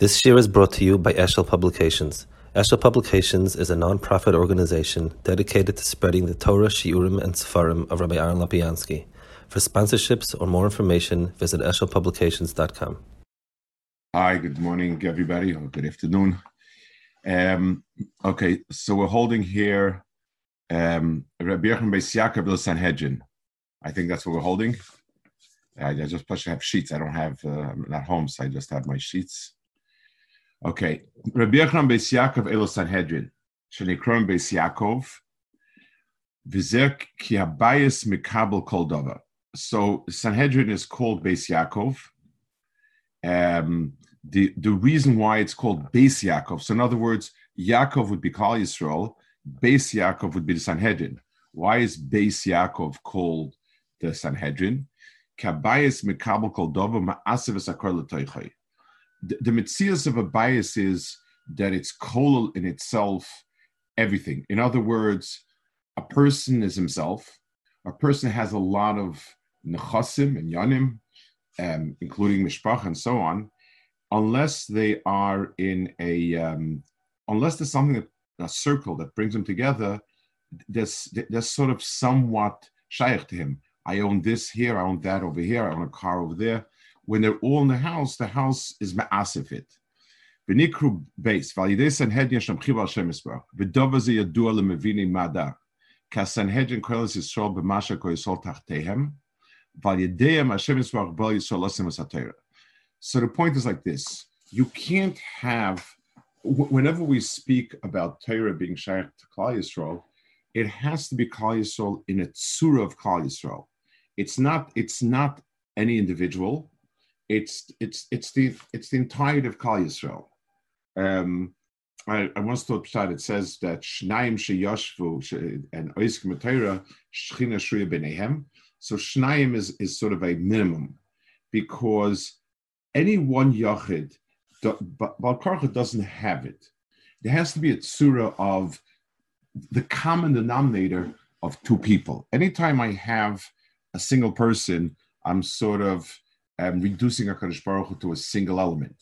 This year is brought to you by Eshel Publications. Eshel Publications is a non-profit organization dedicated to spreading the Torah, Shiurim, and Sefarim of Rabbi Aaron Lopiansky. For sponsorships or more information, visit eshelpublications.com. Hi, good morning, everybody, or good afternoon. Um, okay, so we're holding here um, Rabbi Yochanan Beis Yaakov Sanhedrin. I think that's what we're holding. I, I just plus I have sheets. I don't have uh, I'm not home, so I just have my sheets. Okay, Rabbi Yochanan Beis Yaakov Elo Sanhedrin, Shenikron Beis Yaakov, Vizek Ki Habayis Mikabel Kol Dava. So Sanhedrin is called Beis Yaakov. Um, the the reason why it's called Beis Yaakov. So in other words, Yaakov would be Klal Yisrael, Beis Yaakov would be the Sanhedrin. Why is Beis Yaakov called the Sanhedrin? Kabayis Mikabel Kol Dava Ma'asev Esakor L'Toichai the, the mitzias of a bias is that it's kol in itself everything. In other words, a person is himself. A person has a lot of nechasim and yanim, um, including mishpach and so on, unless they are in a um, unless there's something that, a circle that brings them together. There's there's sort of somewhat shaykh to him. I own this here, I own that over here, I own a car over there when they're all in the house, the house is ma'asifit. V'nikru base, v'alidei sanhedrin shem chiva Hashem Yisbarach, ze yadua lemevini mada, ka sanhedrin koelis Yisrael b'masha ko Yisrael tachtehem, v'alideim Hashem Yisbarach b'al Yisrael lasim asatera. So the point is like this, you can't have, whenever we speak about Torah being shaykh to Klal Yisrael, it has to be Klal Yisrael in a tzura of Klal Yisrael. It's not, it's not any individual, it's it's it's the it's the entirety of Klal Yisrael. Um, I, I once thought Pshat, it says that Shnaim Sheyashvu and Oisk Matera Shchina Shriya Benehem. So Shnaim is, is sort of a minimum because any one Yachid, Balkarcha doesn't have it. There has to be a tsura of the common denominator of two people. Anytime I have a single person, I'm sort of reducing HaKadosh Baruch Hu to a single element.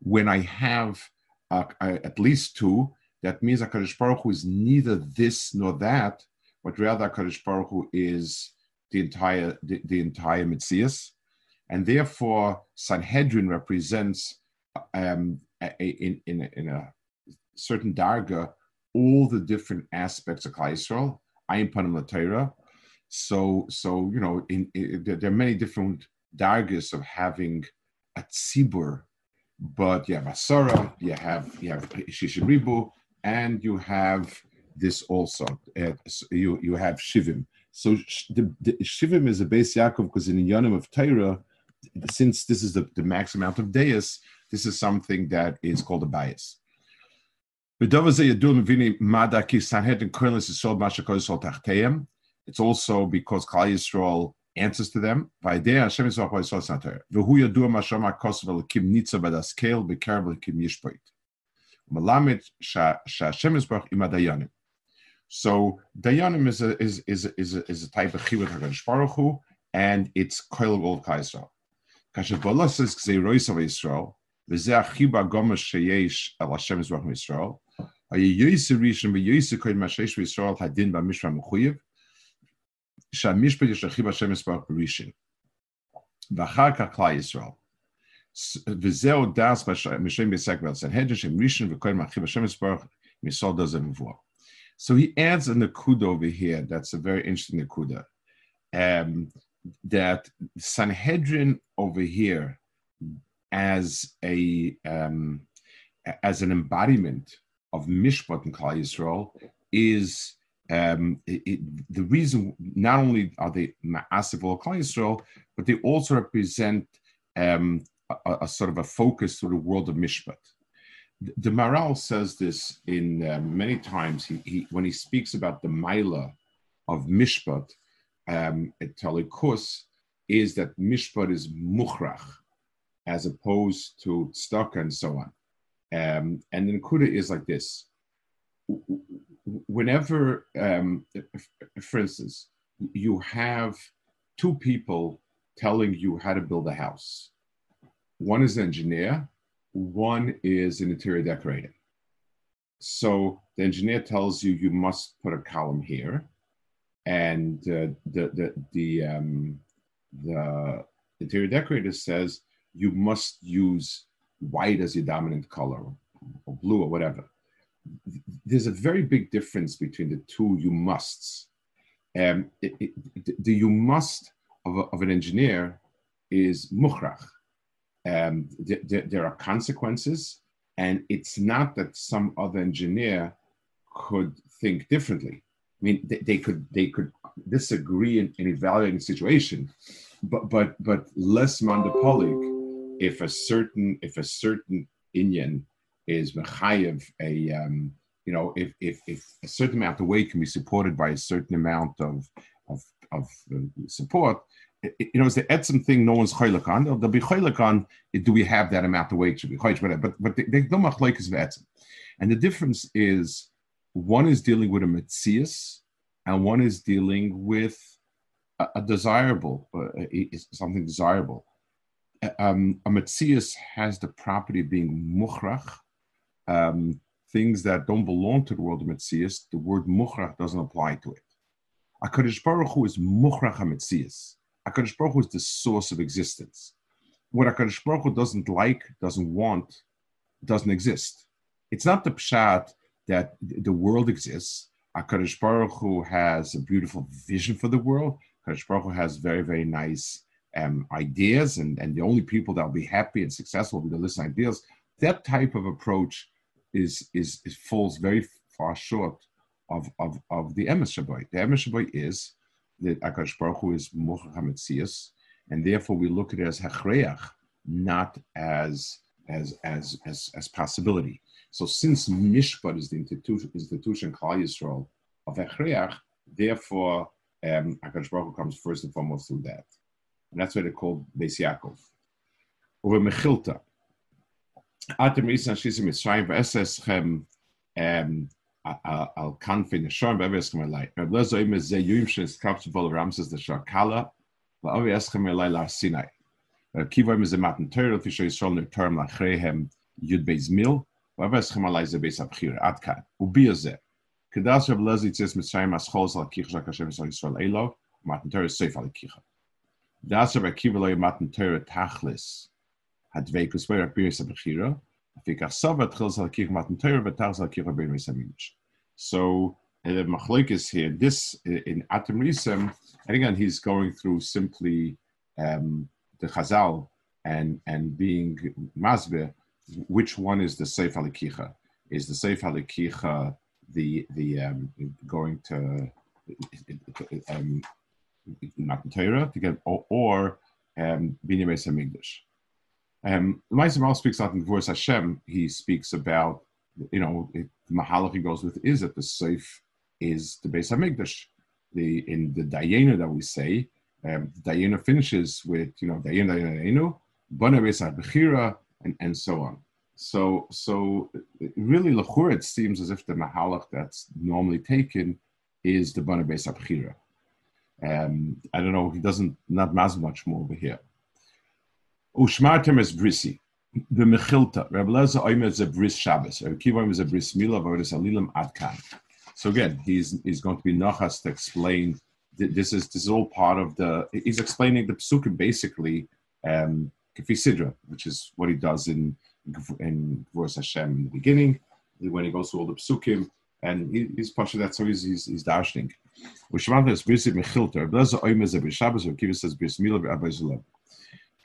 When I have uh, at least two, that means HaKadosh Baruch Hu is neither this nor that, but rather HaKadosh Baruch Hu is the entire, the, the entire Mitzias. And therefore, Sanhedrin represents um, a, a, in, in, a, in a certain darga all the different aspects of Klal Yisrael. Ayin Panim Torah. So, so you know, in, in, there are many different dargis of having a tzibur, but you have asara, you have you have shishiribu, and you have this also. Uh, you you have shivim. So the, the shivim is a base Yaakov because in the Yonim of Torah, since this is the, the max amount of days, this is something that is called a bias. It's also because Klal Yisrael answers to them. So dayanim is a is is is is a type of chiyuv Hakadosh Baruch Hu, and it's koil gol kaisrael. Kasher bolas is gzeirois of Israel. V'zeh achiba gomes sheyesh el Hashem Yisbarach Yisrael. Hayi yoyse rishon v'yoyse koil mashesh Yisrael hadin b'mishra mechuyev. שהמשפט יש רכיב השם מספר ראשון, ואחר כך כלל ישראל. וזהו דס משם ביסק ועל סנהדרין שהם ראשון וקודם רכיב השם מספר מסוד הזה מבואר. So he adds a nakuda over here. That's a very interesting nakuda. Um, that Sanhedrin over here, as a um, as an embodiment of Mishpat and Klal Yisrael, is um, it, it, the reason not only are they ma'asiv or Yisrael, but they also represent um, a, a, sort of a focus to the world of Mishpat. The, the Maharal says this in uh, many times he, he, when he speaks about the mila of Mishpat um, at Talikus, is that Mishpat is Mukhrach as opposed to Stock and so on. Um, and then Kuda is like this whenever, um, for instance, you have two people telling you how to build a house, one is an engineer one is an interior decorator. So the engineer tells you you must put a column here, and uh, the the the um, the interior decorator says you must use white as your dominant color, or blue, or whatever. There's a very big difference between the two you musts. Um, it, it, the you must of, a, of an engineer is mukhrach. Um, th- th- there are consequences, and it's not that some other engineer could think differently. I mean, they, they could they could disagree in, in evaluating the situation, but but but less mandapolig if a certain if a certain Indian is mechayev a um, you know if, if if a certain amount of weight can be supported by a certain amount of of of uh, support, you know, it's the etzim thing no one's chaylik on. They'll be chaylik on, do we have that amount of weight? Should be chaylik, but but they don't machlek is etzim. And the difference is one is dealing with a metzias and one is dealing with a, a desirable, uh, something desirable. Um, a metzias has the property of being muchrach. Um, things that don't belong to the world of metzias, the word muchrach doesn't apply to it. A Kaddish Baruch Hu is muchrach metzias HaKadosh Baruch Hu is the source of existence. What HaKadosh Baruch Hu doesn't like, doesn't want, doesn't exist. It's not the pshat that the world exists. HaKadosh Baruch Hu has a beautiful vision for the world. HaKadosh Baruch Hu has very, very nice um, ideas, and, and the only people that will be happy and successful will be the listen ideas. That type of approach is, is, is falls very far short of, of, of the Emes Shabbat. The Emes Shabbat is that Akash Baruch Hu is Mochach HaMetzias, and therefore we look at it as Hachreach, not as as as as, as possibility. So since Mishpat is the institution, institution Klal Yisrael of Hachreach, therefore um, Akash Baruch Hu comes first and foremost through that, and that's why they're called Beis Yaakov. Over Mechilta. Atem Risa Shisa Mitzrayim v'eseschem um, al kanfin shorn be eschem lei er blazo im ze yum shis kaps vol ramses de shakala va ave eschem lei la sinai er kiva im ze matn ter fi shoy shon der term la khrehem yud beis mil va ave eschem lei ze beis abkhir at kan u bi ze kedas er blazo itzes mit shaim as khos al yisrael das tachlis so, the machloik is here. This in Atem Risem, and again, he's going through simply um, the Chazal and and being masbe. Which one is the Seif Alikicha? Is the Seif Alikicha the the um, going to um, Matan Torah to get or, or um, Hamikdash? Um, Meiser speaks out in Voice Hashem. He speaks about, you know, it, the Mahalach he goes with is that the safe is the Beis Hamikdash. The in the Dayena that we say, um, the finishes with, you know, Dayena Dayena Bana Beis and and so on. So so really, lachur it seems as if the Mahalach that's normally taken is the Bana Beis Bechira. Um, I don't know. He doesn't not as much more over here. Ushmartem is brisi. The Mechilta. Rabbi Eliezer Oimer is a bris Shabbos. Rabbi Akiva is a bris Mila, but it's a lilam adkan. So again, he's he's going to be nachas to explain. This is this is all part of the. He's explaining the psukim basically, um, Sidra, which is what he does in in Gvurus Hashem in the beginning, when he goes through all the psukim, and he, he's pushing that, so he's he's, he's dashing. Ushmartem is brisi Mechilta. Rabbi Eliezer Oimer is a bris Shabbos. Rabbi Akiva says bris Mila, Rabbi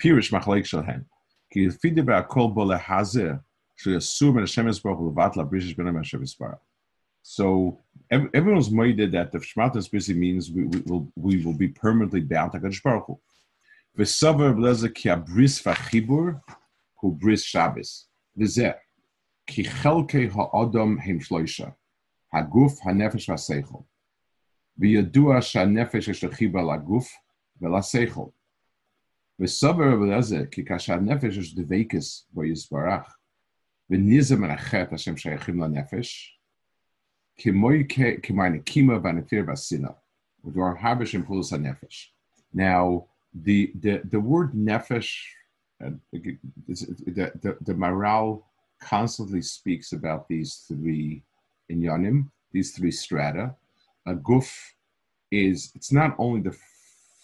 Pirish Ki fide ba kol bo lehazer yasur ben Hashem levat ben Hashem So everyone's made that the Shemata Spisi means we, we, will, we will be permanently bound to Kadosh Baruch Hu. V'savar v'leza ki abris v'chibur hu bris Shabbos. V'zeh. Ki chelke ha'odom heim shloisha. Haguf ha'nefesh v'aseichol. V'yadua sha'nefesh esh la'guf v'la'seichol. וסובר אבל זה, כי כאשר הנפש יש דוויקס בו יסברך, וניזם רחת השם שייכים לנפש, כמעניקימה והנפיר והשנאה, ודבר הרבה שם פולוס הנפש. Now, the, the, the word nefesh, uh, the, the, the, the Maharal constantly speaks about these three inyanim, these three strata. A guf is, it's not only the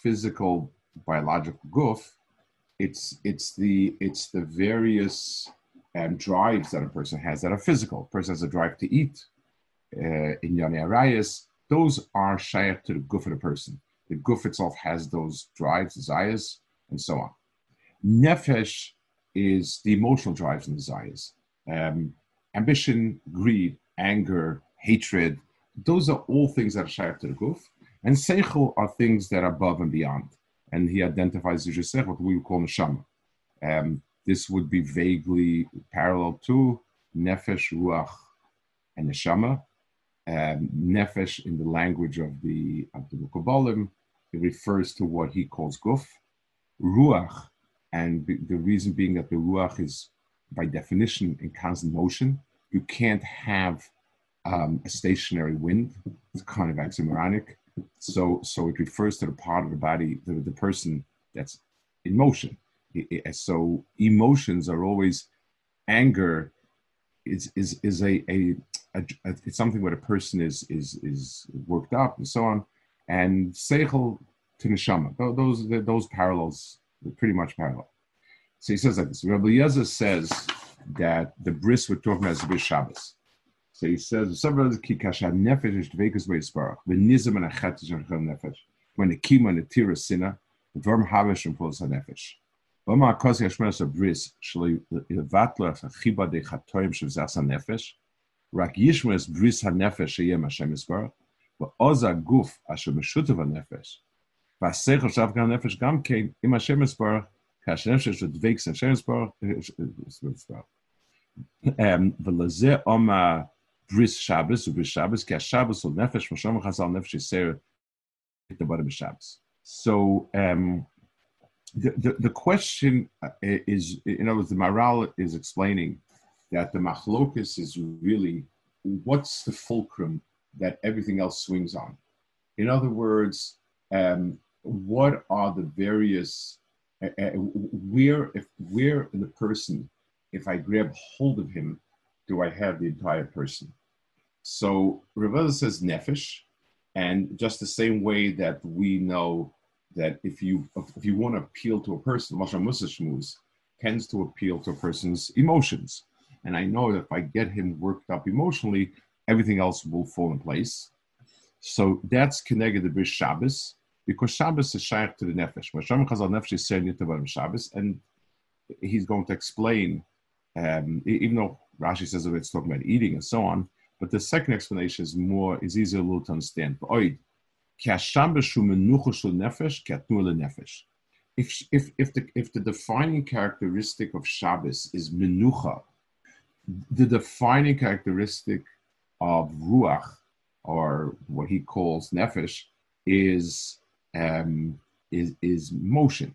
physical biological guf, it's it's the it's the various um, drives that a person has that are physical. A person has a drive to eat. Uh, in Yoni Arayas, those are shaykh to the guf of the person. The guf itself has those drives, desires, and so on. Nefesh is the emotional drives and desires. Um, ambition, greed, anger, hatred, those are all things that are shaykh to the guf. And seichel are things that are above and beyond. And he identifies the jesech, what we would call neshama. Um, this would be vaguely parallel to nefesh, ruach, and neshama. Um, nefesh, in the language of the of the Olim, it refers to what he calls guf. Ruach, and the reason being that the ruach is by definition in constant motion. You can't have um, a stationary wind. It's kind of oxymoronic. So, so it refers to the part of the body, the, the person that's in motion. It, it, so emotions are always anger is is is a, a, a, a, it's something where the person is is is worked up and so on, and seichel to neshama. Those those parallels pretty much parallel. So he says like this. Rabbi Yezer says that the bris we're talking about is bris Shabbos. So he says, when the kima and the tira sinna, the verm havish and pulls hanefesh. Vama akosi hashmeres abris shli a chibah de chatoim shivzas nefesh. Rak yishmeres bris hanefesh sheyem Hashem yisbarach. Va'oza guf asher meshutev hanefesh. Va'asech hashav gan hanefesh gam kein im Hashem yisbarach. Hashem shesh v'dveiks Hashem yisbarach. V'lezeh oma bris Shabbos, bris Shabbos, ki Shabbos ul nefesh, Moshe Chazal nefesh yiser the bottom of Shabbos. So um, the, the, the question uh, is, in other words, the Maharal is explaining that the machlokus is really what's the fulcrum that everything else swings on. In other words, um, what are the various uh, uh, where if where in the person, if I grab hold of him, do I have the entire person? So Rav says nefesh, and just the same way that we know that if you if you want to appeal to a person, Moshe Musa Shmuz tends to appeal to a person's emotions. And I know that if I get him worked up emotionally, everything else will fall in place. So that's connected Bris Shabbos, because Shabbos is shaykh to the nefesh. Hashem Chazal nefesh is saying Shabbos, and he's going to explain, um, even though Rashi says that it's talking about eating and so on, but the second explanation is more is easier a little to understand. If, if, if, the, if the defining characteristic of Shabbos is menucha, the defining characteristic of ruach, or what he calls nefesh, is um, is is motion.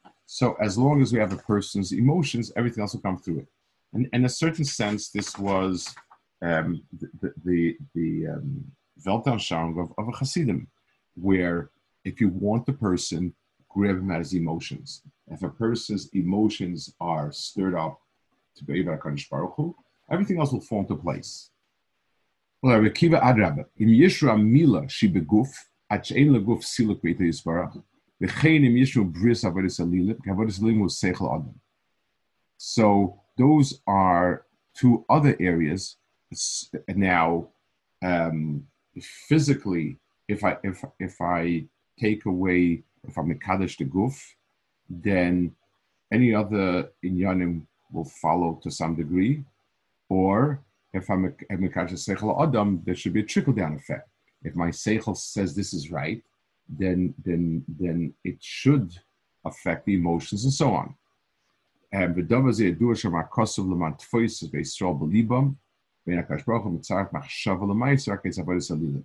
So as long as we have a person's emotions, everything else will come through it. And in a certain sense, this was um, the the, the um, of, a Hasidim, where if you want the person, grab him at his emotions. If a person's emotions are stirred up to be Baruch Hu, everything else will fall into place. Well, Rekiva Adraba, in Yishra Mila, she beguf, at she'en leguf siluk Yisbarach, So those are two other areas. Now um, physically if i if if i take away if i'm a kaddish the guf then any other inyanim will follow to some degree. Or if i'm a mekadosh seichel adam there should be a trickle down effect. If my seichel says this is right then then then it should affect the emotions and so on. And v'dava ze yadua shemar kosav leman tfoises ve'israel belibam ve'in hakadosh baruch hu mitzarech machshava lemaisa raketz avodas alila.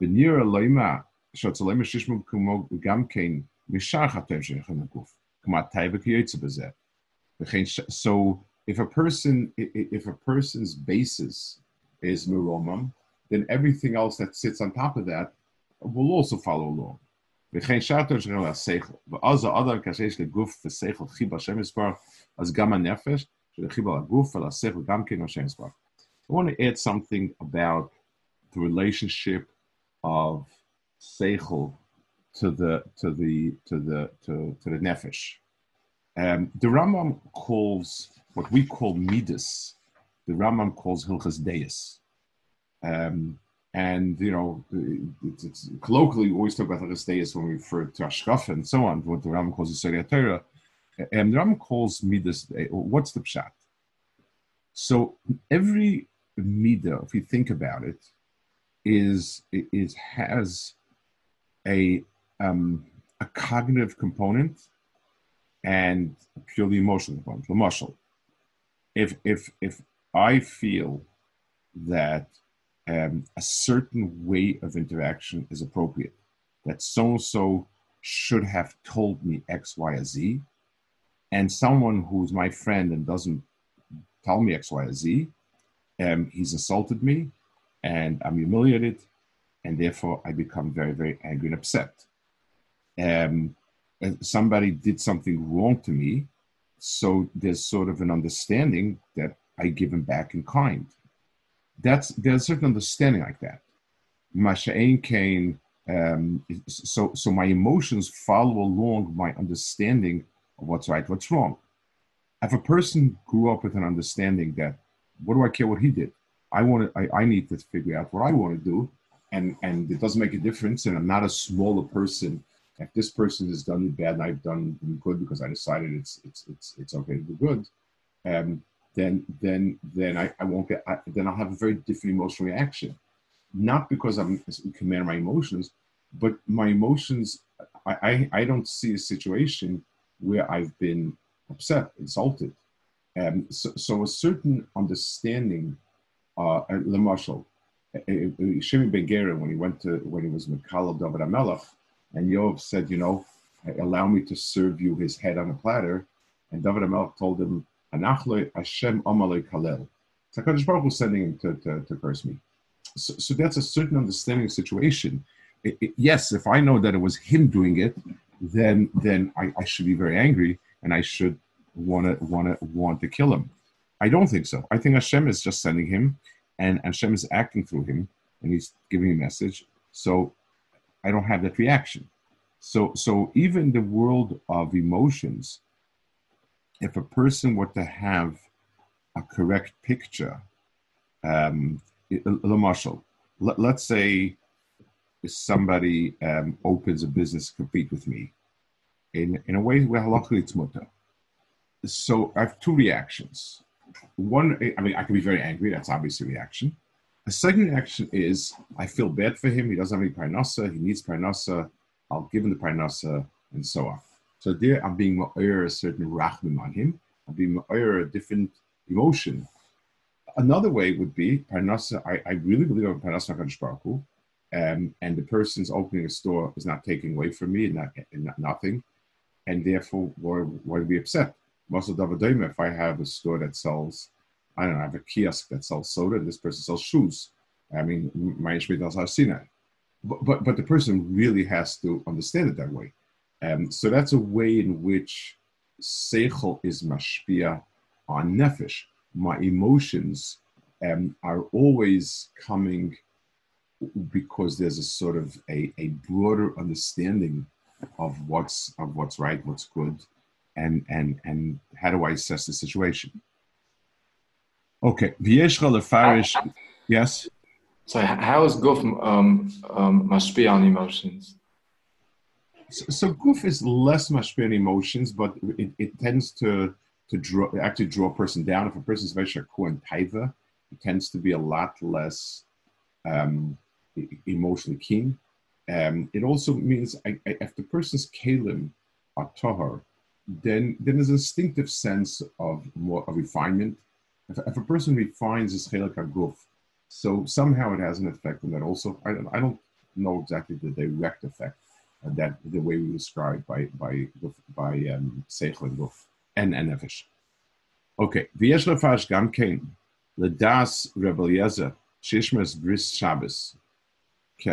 V'nir eloima shatzalema shishmu kumo gam kein mishar chatoim sheichen aguf taiva. So if a person if a person's basis is meromam, then everything else that sits on top of that will also follow along. וכן שעתו שלנו לשכל, ואז האדם כאשר יש לגוף ושכל חיבה השם יסברך, אז גם הנפש שלחיבה לגוף ולשכל גם כן השם יסברך. I want to add something about the relationship of seichel to the to the to the to, to the nefesh. Um, the Rambam calls what we call midas. The Rambam calls hilchas deis. Um, and you know, it's, it's, colloquially we always talk about deis when we refer to Ashkaf and so on. What the Rambam calls the Seria Torah, and the Rambam calls midas. What's the pshat? So every midah, if you think about it, is it has a um, a cognitive component and a purely emotional component. For muscle, if if if I feel that um, a certain way of interaction is appropriate, that so and so should have told me X, Y, or Z, and someone who's my friend and doesn't tell me X, Y, or Z, um, he's insulted me, and I'm humiliated, and therefore I become very, very angry and upset. Um, somebody did something wrong to me, so there's sort of an understanding that I give him back in kind. That's there's a certain understanding like that. Masha'ain Kane, um, so so my emotions follow along my understanding of what's right, what's wrong. If a person grew up with an understanding that what do I care what he did? I want to, I, I need to figure out what I want to do. And, and it doesn't make a difference. And I'm not a smaller person. If this person has done me bad and I've done good because I decided it's, it's, it's, it's okay to do good, um, then, then, then I, I won't get, I, then I'll have a very different emotional reaction. Not because I'm command my emotions, but my emotions, I, I, I don't see a situation where I've been upset, insulted, um, so, so, a certain understanding, uh, Lemashal, Shimi Ben Gera, when he went to, when he was Mikhail David Amelach, and Yov said, you know, allow me to serve you his head on a platter. And David Amelach told him, Anachle Hashem Amalei Kalel. So HaKadosh Baruch was sending him to, to, to curse me. So, so, that's a certain understanding of situation. It, it, yes, if I know that it was him doing it, then then I, I should be very angry and I should want to want to want to kill him. I don't think so. I think Hashem is just sending him, and Hashem is acting through him, and he's giving a message. So I don't have that reaction. So so even the world of emotions, if a person were to have a correct picture, um, Marshall, let, us say somebody um, opens a business to compete with me in, in a way where halachically it's mutter so I have two reactions. One, I mean, I can be very angry. That's obviously a reaction. The second reaction is I feel bad for him. He doesn't have any parnasa. He needs parnasa. I'll give him the parnasa and so on. So there, I'm being ma'ir a certain rachmim on him. I'm being ma'ir a different emotion. Another way would be parnasa. I, I really believe in parnasa Baruch um, and the person's opening a store is not taking away from me and not, and not nothing, and therefore why, why be upset? Muscle Davadima, if I have a store that sells, I don't know, I have a kiosk that sells soda and this person sells shoes. I mean, my does seen that. But, but, but the person really has to understand it that way. Um, so that's a way in which seichel is mashpia on nefesh. My emotions um, are always coming because there's a sort of a, a broader understanding of what's of what's right, what's good, and and and how do I assess the situation? Okay, yes. So how is Guf um, um, mashpia on emotions? So, so Guf is less on emotions, but it, it tends to to draw actually draw a person down. If a person is very shakur and taiva, it tends to be a lot less um, emotionally keen. Um, it also means I, I, if the person's kalim are tahar, then, then there's an instinctive sense of more of refinement. If, if a person refines his chelik aguf, so somehow it has an effect on that also. I I don't know exactly the direct effect that the way we describe by by by um, seichel and guf and nefesh. Okay, v'yesh lefash gam kein ledas Rebbe Eliezer shishmas bris Shabbos.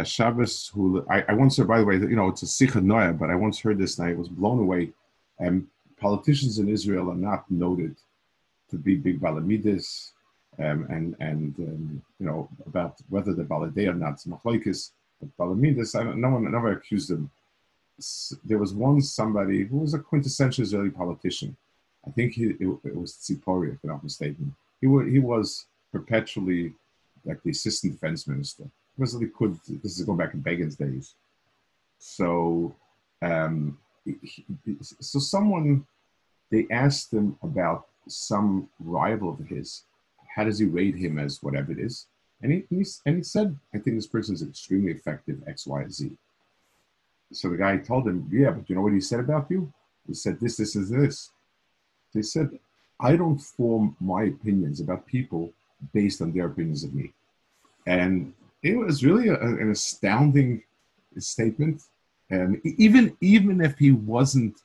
Shabbos who I, I once heard by the way you know it's a sicha noya, but I once heard this and I was blown away. Um, politicians in Israel are not noted to be big balamidis, um, and and um, you know about whether they're baladei or not. Machlokes, balamidis, don't, no one never accused them. There was one somebody who was a quintessential Israeli politician. I think he, it, it was Tzipori, if I'm not mistaken. He, he was perpetually like the assistant defense minister. He could, this is going back in Begin's days. So, um, he, so someone, they asked him about some rival of his. How does he rate him as whatever it is? And he, he, and he said, I think this person is extremely effective, X, Y, Z. So the guy told him, Yeah, but you know what he said about you? He said, This, this, is this. They said, I don't form my opinions about people based on their opinions of me. And it was really a, an astounding statement. And even even if he wasn't,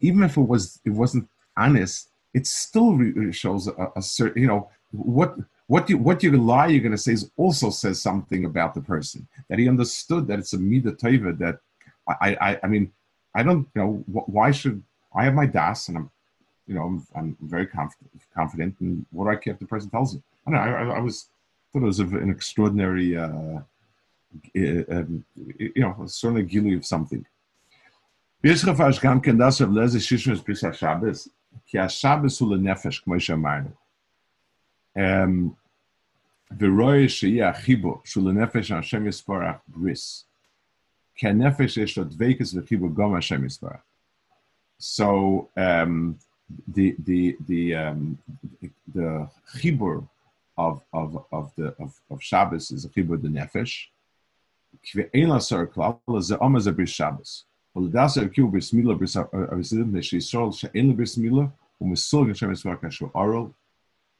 even if it was it wasn't honest, it still shows a, a certain, you know, what what you, what you lie you're going to say is also says something about the person that he understood that it's a midah tova that I, I I mean I don't you know why should I have my das and I'm you know I'm, I'm very confident confident and what I care if the person tells me I don't know I, I was thought it was an extraordinary uh, um, you know certainly gili of something. of something. K'mo um, so um, the the the um, the chibur of of of the of, of Shabbos is a chibur the nefesh. Kve'en lasar klal ze'om az bris Shabbos. of erkiu bris mila bris avisidim neshi yisrael she'en bris mila u'misul geshem esvar kashu arul.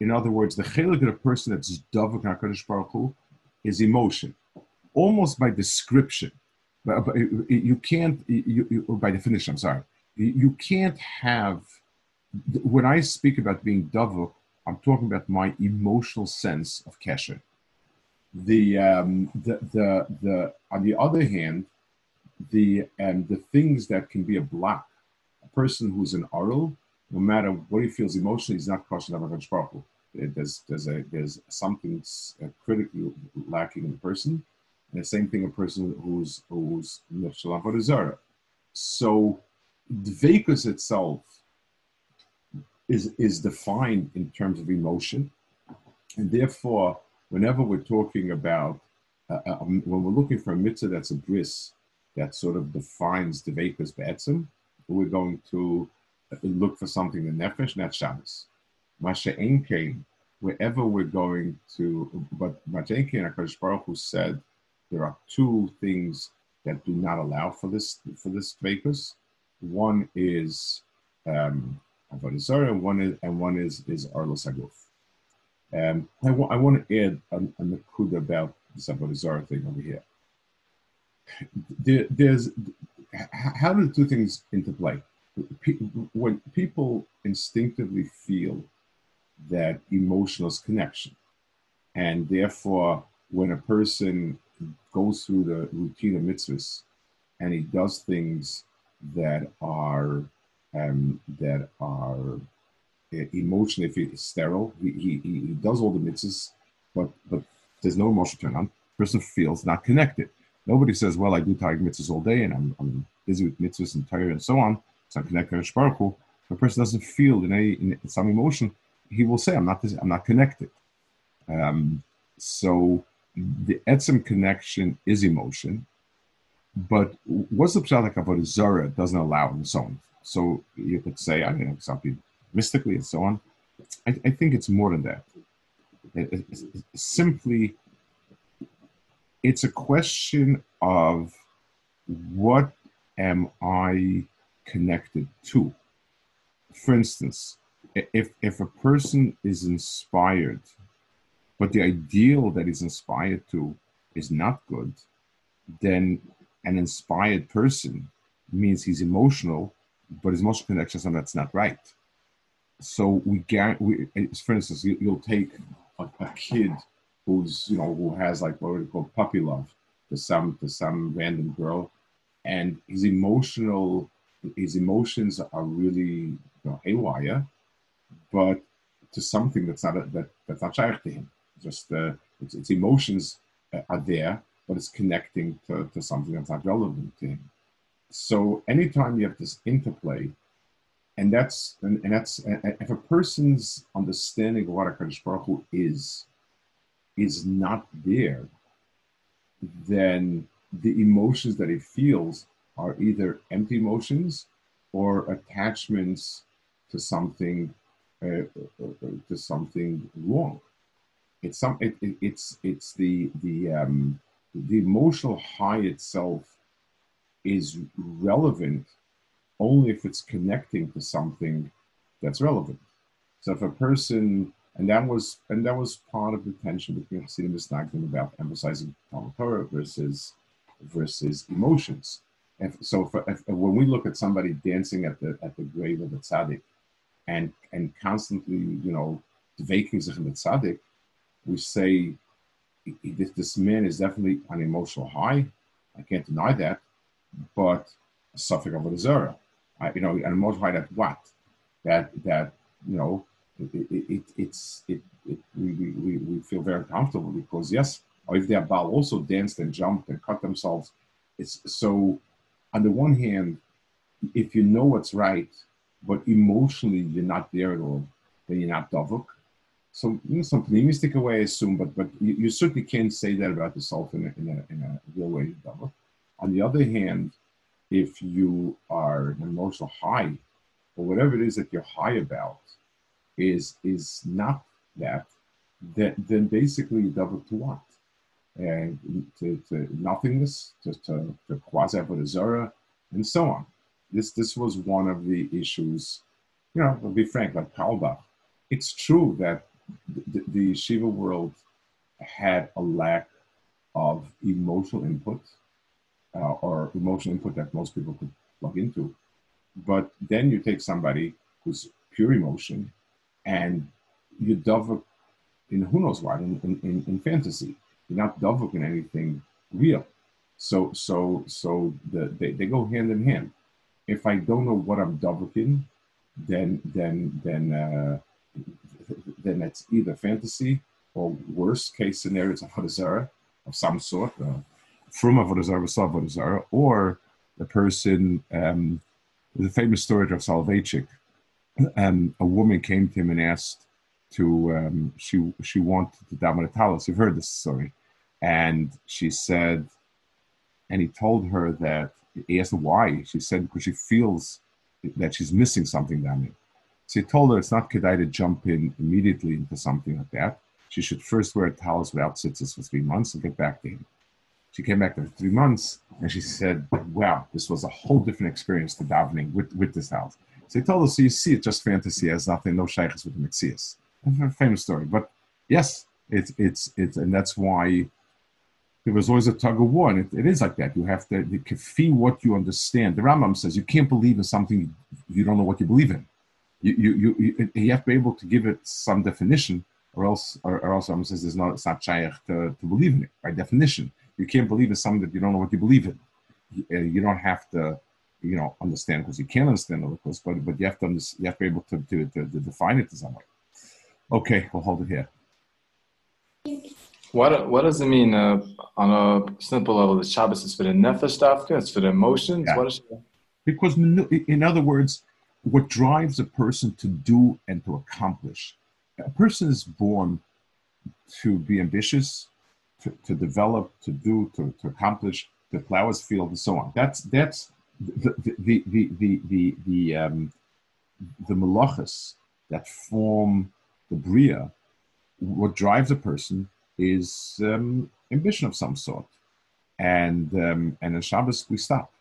In other words, the chelik of a person that's davak Hakadosh Baruch Hu is emotion, almost by description. But, but you can't, you, you, by definition. I'm sorry, you can't have. When I speak about being davuk, I'm talking about my emotional sense of kesher. The, um, the the the on the other hand, the and the things that can be a block. A person who's an oral, no matter what he feels emotionally, he's not kosher Baruch Hu. There's there's a there's something critically lacking in the person, and the same thing a person who's who's nefshalam So, dvekus itself is is defined in terms of emotion, and therefore, whenever we're talking about uh, um, when we're looking for a mitzvah that's a bris, that sort of defines the Vekas Be'etzim. We're going to look for something in Nefesh, not Shabbos. Masha Enkein, wherever we're going to, but Masha Enkein, HaKadosh Baruch Hu said there are two things that do not allow for this for this Vekas. One is um, and one is and one is is Arlos Aguf. Um, I, w- I want to add a, a about this Avodah thing over here there, there's how do the two things interplay? When people instinctively feel that emotional connection, and therefore, when a person goes through the routine of mitzvahs and he does things that are um, that are emotionally if sterile, he, he, he does all the mitzvahs, but but there's no emotional turn on. Person feels not connected. Nobody says, well, I do Tag mitzvahs all day and I'm, I'm busy with mitzvahs and Torah and so on. So I'm connected to Baruch If a person doesn't feel in, a, in some emotion, he will say, "I'm not. I'm not connected." Um, so the etzem connection is emotion, but what's the pshat about Zara doesn't allow and so on. So you could say, I don't know, something mystically and so on. I, I think it's more than that. It, it, it, simply, it's a question of what am I connected to? For instance, if, if a person is inspired, but the ideal that he's inspired to is not good, then an inspired person means he's emotional, but his emotional connection is something that's not right. So we get, we, for instance, you, will take a, a, kid who's, you know, who has like what we call puppy love to some, to some random girl, and his emotional, his emotions are really, you know, haywire, but to something that's not, a, that, that's not shaykh to him. Just, uh, its, its emotions are there, but it's connecting to, to something that's not relevant to him. So anytime you have this interplay, and that's and, and that's and if a person's understanding of what Hakadosh Baruch Hu is is not there, then the emotions that he feels are either empty emotions or attachments to something uh, to something wrong. It's some it, it, it's it's the the um, the emotional high itself is relevant only if it's connecting to something that's relevant. So if a person, and that was and that was part of the tension between Hasidim and Misnagdim about emphasizing Torah versus versus emotions. If, so if, if, when we look at somebody dancing at the at the grave of a tzaddik, and and constantly, you know, vaking sich in the tzaddik, we say this, this man is definitely an emotional high. I can't deny that, but suffix of a zera. Uh, you know, an emotional high that what? That that you know, it, it, it it's it, it we, we, we feel very comfortable because yes, if their ball also danced and jumped and cut themselves, it's so. On the one hand, if you know what's right, but emotionally you're not there at all, then you're not davuk So you know, some optimistic way, I assume, but but you, you, certainly can't say that about yourself in a, in a, in a real way. Davuk. On the other hand, if you are an emotional high, or whatever it is that you're high about, is is not that, then then basically you double to what? And to, to nothingness, to, to, to quasi zara, and so on. This this was one of the issues, you know, to be frank, like Carlebach. It's true that the, the yeshiva world had a lack of emotional input uh, or emotional input that most people could plug into. But then you take somebody who's pure emotion and you dovuk in who knows what, in, in, in fantasy. You're not dovuk anything real. So so so the, they, they go hand in hand. If I don't know what I'm dovuk then then then uh, then it's either fantasy or worst case scenarios of Avodah of some sort, uh, from Avodah Zarah, or the person, um, the famous story of Soloveitchik, um, a woman came to him and asked to, um, she, she wanted to a talis. You've heard this story. And she said, and he told her that, he asked why. She said, because she feels that she's missing something down there. So he told her it's not kedai to jump in immediately into something like that. She should first wear a towels without tzitzis for three months and get back to him. She came back after three months and she said, wow, this was a whole different experience to davening with, with this house. So he told her, so you see, it's just fantasy, has nothing, no shaykhs with the Mexias. A famous story. But yes, it's, it's, it's, and that's why there was always a tug of war. And it, it is like that. You have to, feel what you understand. The Rambam says you can't believe in something you don't know what you believe in you, you, you, you have to be able to give it some definition, or else, or, or else someone says it's not, it's not shaykh to, to believe in it by definition. You can't believe in something that you don't know what you believe in. You, you don't have to, you know, understand because you can't understand of course, but but you have to you have to be able to, to, to, to define it to some way. Okay, we'll hold it here. What what does it mean uh, on a simple level? The Shabbos is for the nefesh stuff. It's for the emotions. Yeah. What is Because in other words, what drives a person to do and to accomplish. A person is born to be ambitious, to, to develop, to do, to, to accomplish, to plow his field, and so on. That's that's the the the the the the, um, the malachas that form the bria. What drives a person is um, ambition of some sort, and um, and in Shabbos we stop.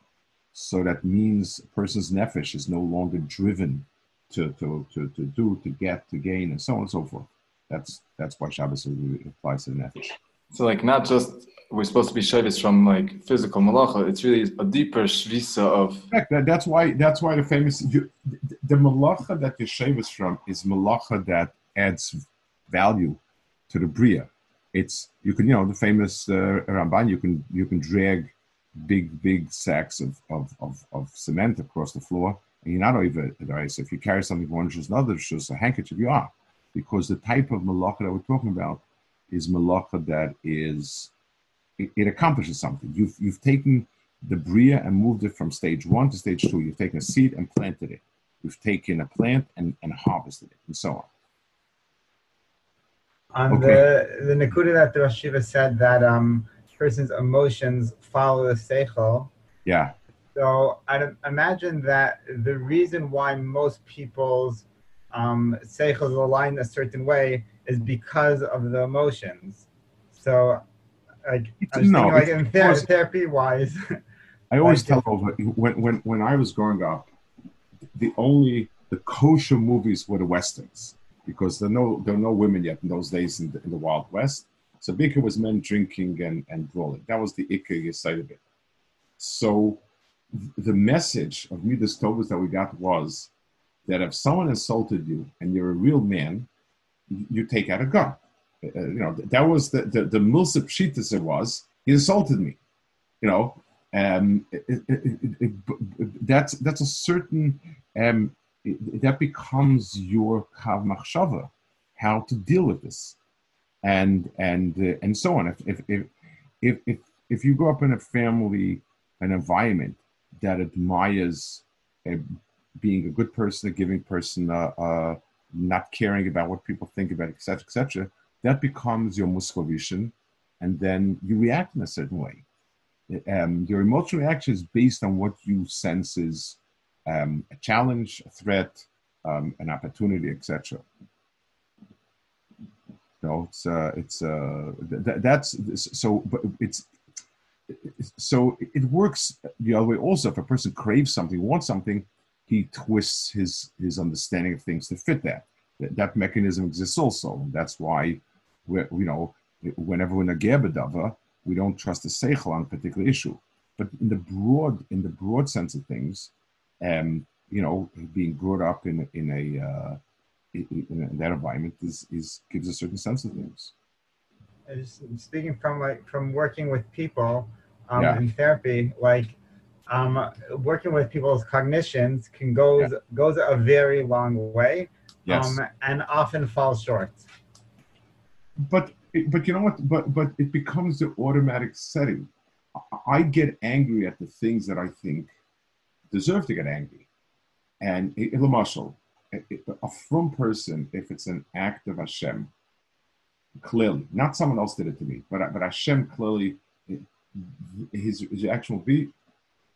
So that means a person's nefesh is no longer driven to, to, to, to do, to get, to gain, and so on and so forth. That's that's why Shabbos applies to the nefesh. So like not just we're supposed to be shavis from like physical malacha. It's really a deeper shvisa of. That, that's why that's why the famous the, the malacha that you shavis from is malacha that adds value to the bria. It's you can you know the famous uh, Ramban you can you can drag big big sacks of, of, of, of cement across the floor and you're not right. So if you carry something from one shoes another shoes a handkerchief you are because the type of malacha that we're talking about is malacha that is it, it, accomplishes something. You've you've taken the bria and moved it from stage one to stage two. You've taken a seed and planted it. You've taken a plant and, and harvested it, and so on. On okay. the the Nakuda that the Rosh said that um, person's emotions follow the seichel. Yeah. So I'd imagine that the reason why most people's um, seichels align a certain way is because of the emotions. So, like, I was no, like in ther- therapy wise. I always like, tell over when, when when I was growing up, the only the kosher movies were the westerns because there are no there are no women yet in those days in the, in the Wild West. So Bika was men drinking and, and brawling. That was the Ikka side of it. So the message of Midas Tovas that we got was that if someone insulted you and you're a real man, you take out a gun. Uh, you know, that was the, the, the Milsa Pshitas it was, he insulted me. You know, um, it, it, it, that's, that's a certain, um, that becomes your Kav Machshava, how to deal with this. And, and, uh, and so on. If, if, if, if, if, you grow up in a family, an environment that admires uh, being a good person, a giving person, uh, uh, not caring about what people think about, etc., etc., that becomes your machshava, and then you react in a certain way. Um, your emotional reaction is based on what you sense is um, a challenge, a threat, um, an opportunity, etc. So it's uh, it's uh, th- that's so, but it's so it works the other way also. If a person craves something, wants something, he twists his his understanding of things to fit that. That, that mechanism exists also. That's why we you know whenever we're in a gerbedava, we don't trust the seichel on a particular issue. But in the broad in the broad sense of things, um, you know, being brought up in in a uh, in, in that environment is, is gives a certain sense of things. Speaking from like from working with people um, yeah. in therapy, like um, working with people's cognitions can goes yeah. goes a very long way, yes. um, and often falls short. But but you know what? But but it becomes the automatic setting. I get angry at the things that I think deserve to get angry, and muscle, a from person, if it's an act of Hashem, clearly, not someone else did it to me, but but Hashem clearly, his his actual beat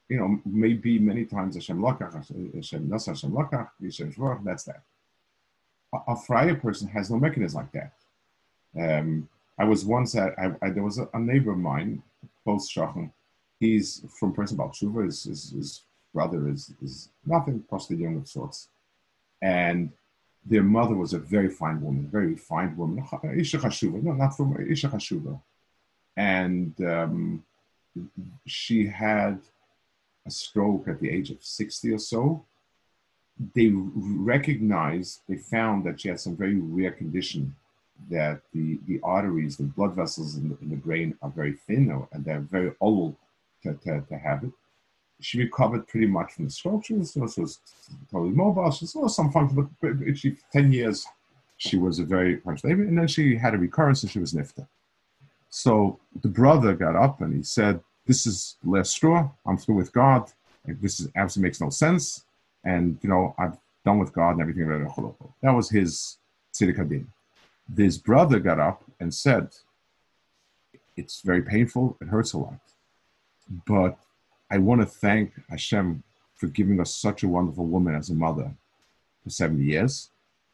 you know, maybe many times Hashem Lakach, Hashem Nas Hashem Lakach, Hashem Shvorach, that's that. A, a person has no mechanism like that. Um, I was once at, I, I, there was a, a, neighbor of mine, post Shachan, he's from his, his, his, brother is, is nothing, possibly young of sorts. And their mother was a very fine woman, very refined woman, Isha Hashuva, no, not from Isha Hashuva. And um, she had a stroke at the age of 60 or so, they recognized, they found that she had some very rare condition that the, the arteries, the blood vessels in the, in the brain are very thin and they're very old to, to, to, have it. She recovered pretty much from the stroke. She was, was totally mobile. She saw some function, but she, 10 years, she was a very functional baby. And then she had a recurrence and she was nifta. So the brother got up and he said, this is the last straw. I'm through with God. This is absolutely makes no sense. And you know, I've done with God and everything. That was his tziddik This brother got up and said, "It's very painful. It hurts a lot, but I want to thank Hashem for giving us such a wonderful woman as a mother for 70 years,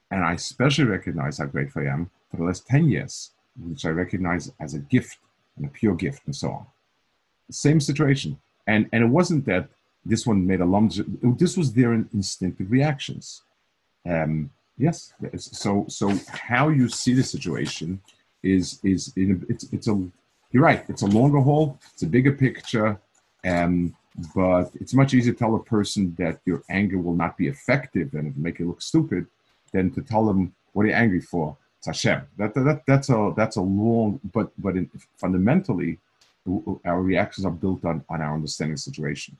and I especially recognize how grateful I am for the last 10 years, which I recognize as a gift and a pure gift, and so on." Same situation, and and it wasn't that this one made a lump. This was their instinctive reactions. Um, yes. So so how you see the situation is is in, it's it's a you're right. It's a longer haul. It's a bigger picture. Um, but it's much easier to tell a person that your anger will not be effective and make you look stupid than to tell them what are you angry for. It's Hashem. That, that that's a that's a long but but in, fundamentally our reactions are built on on our understanding the situation.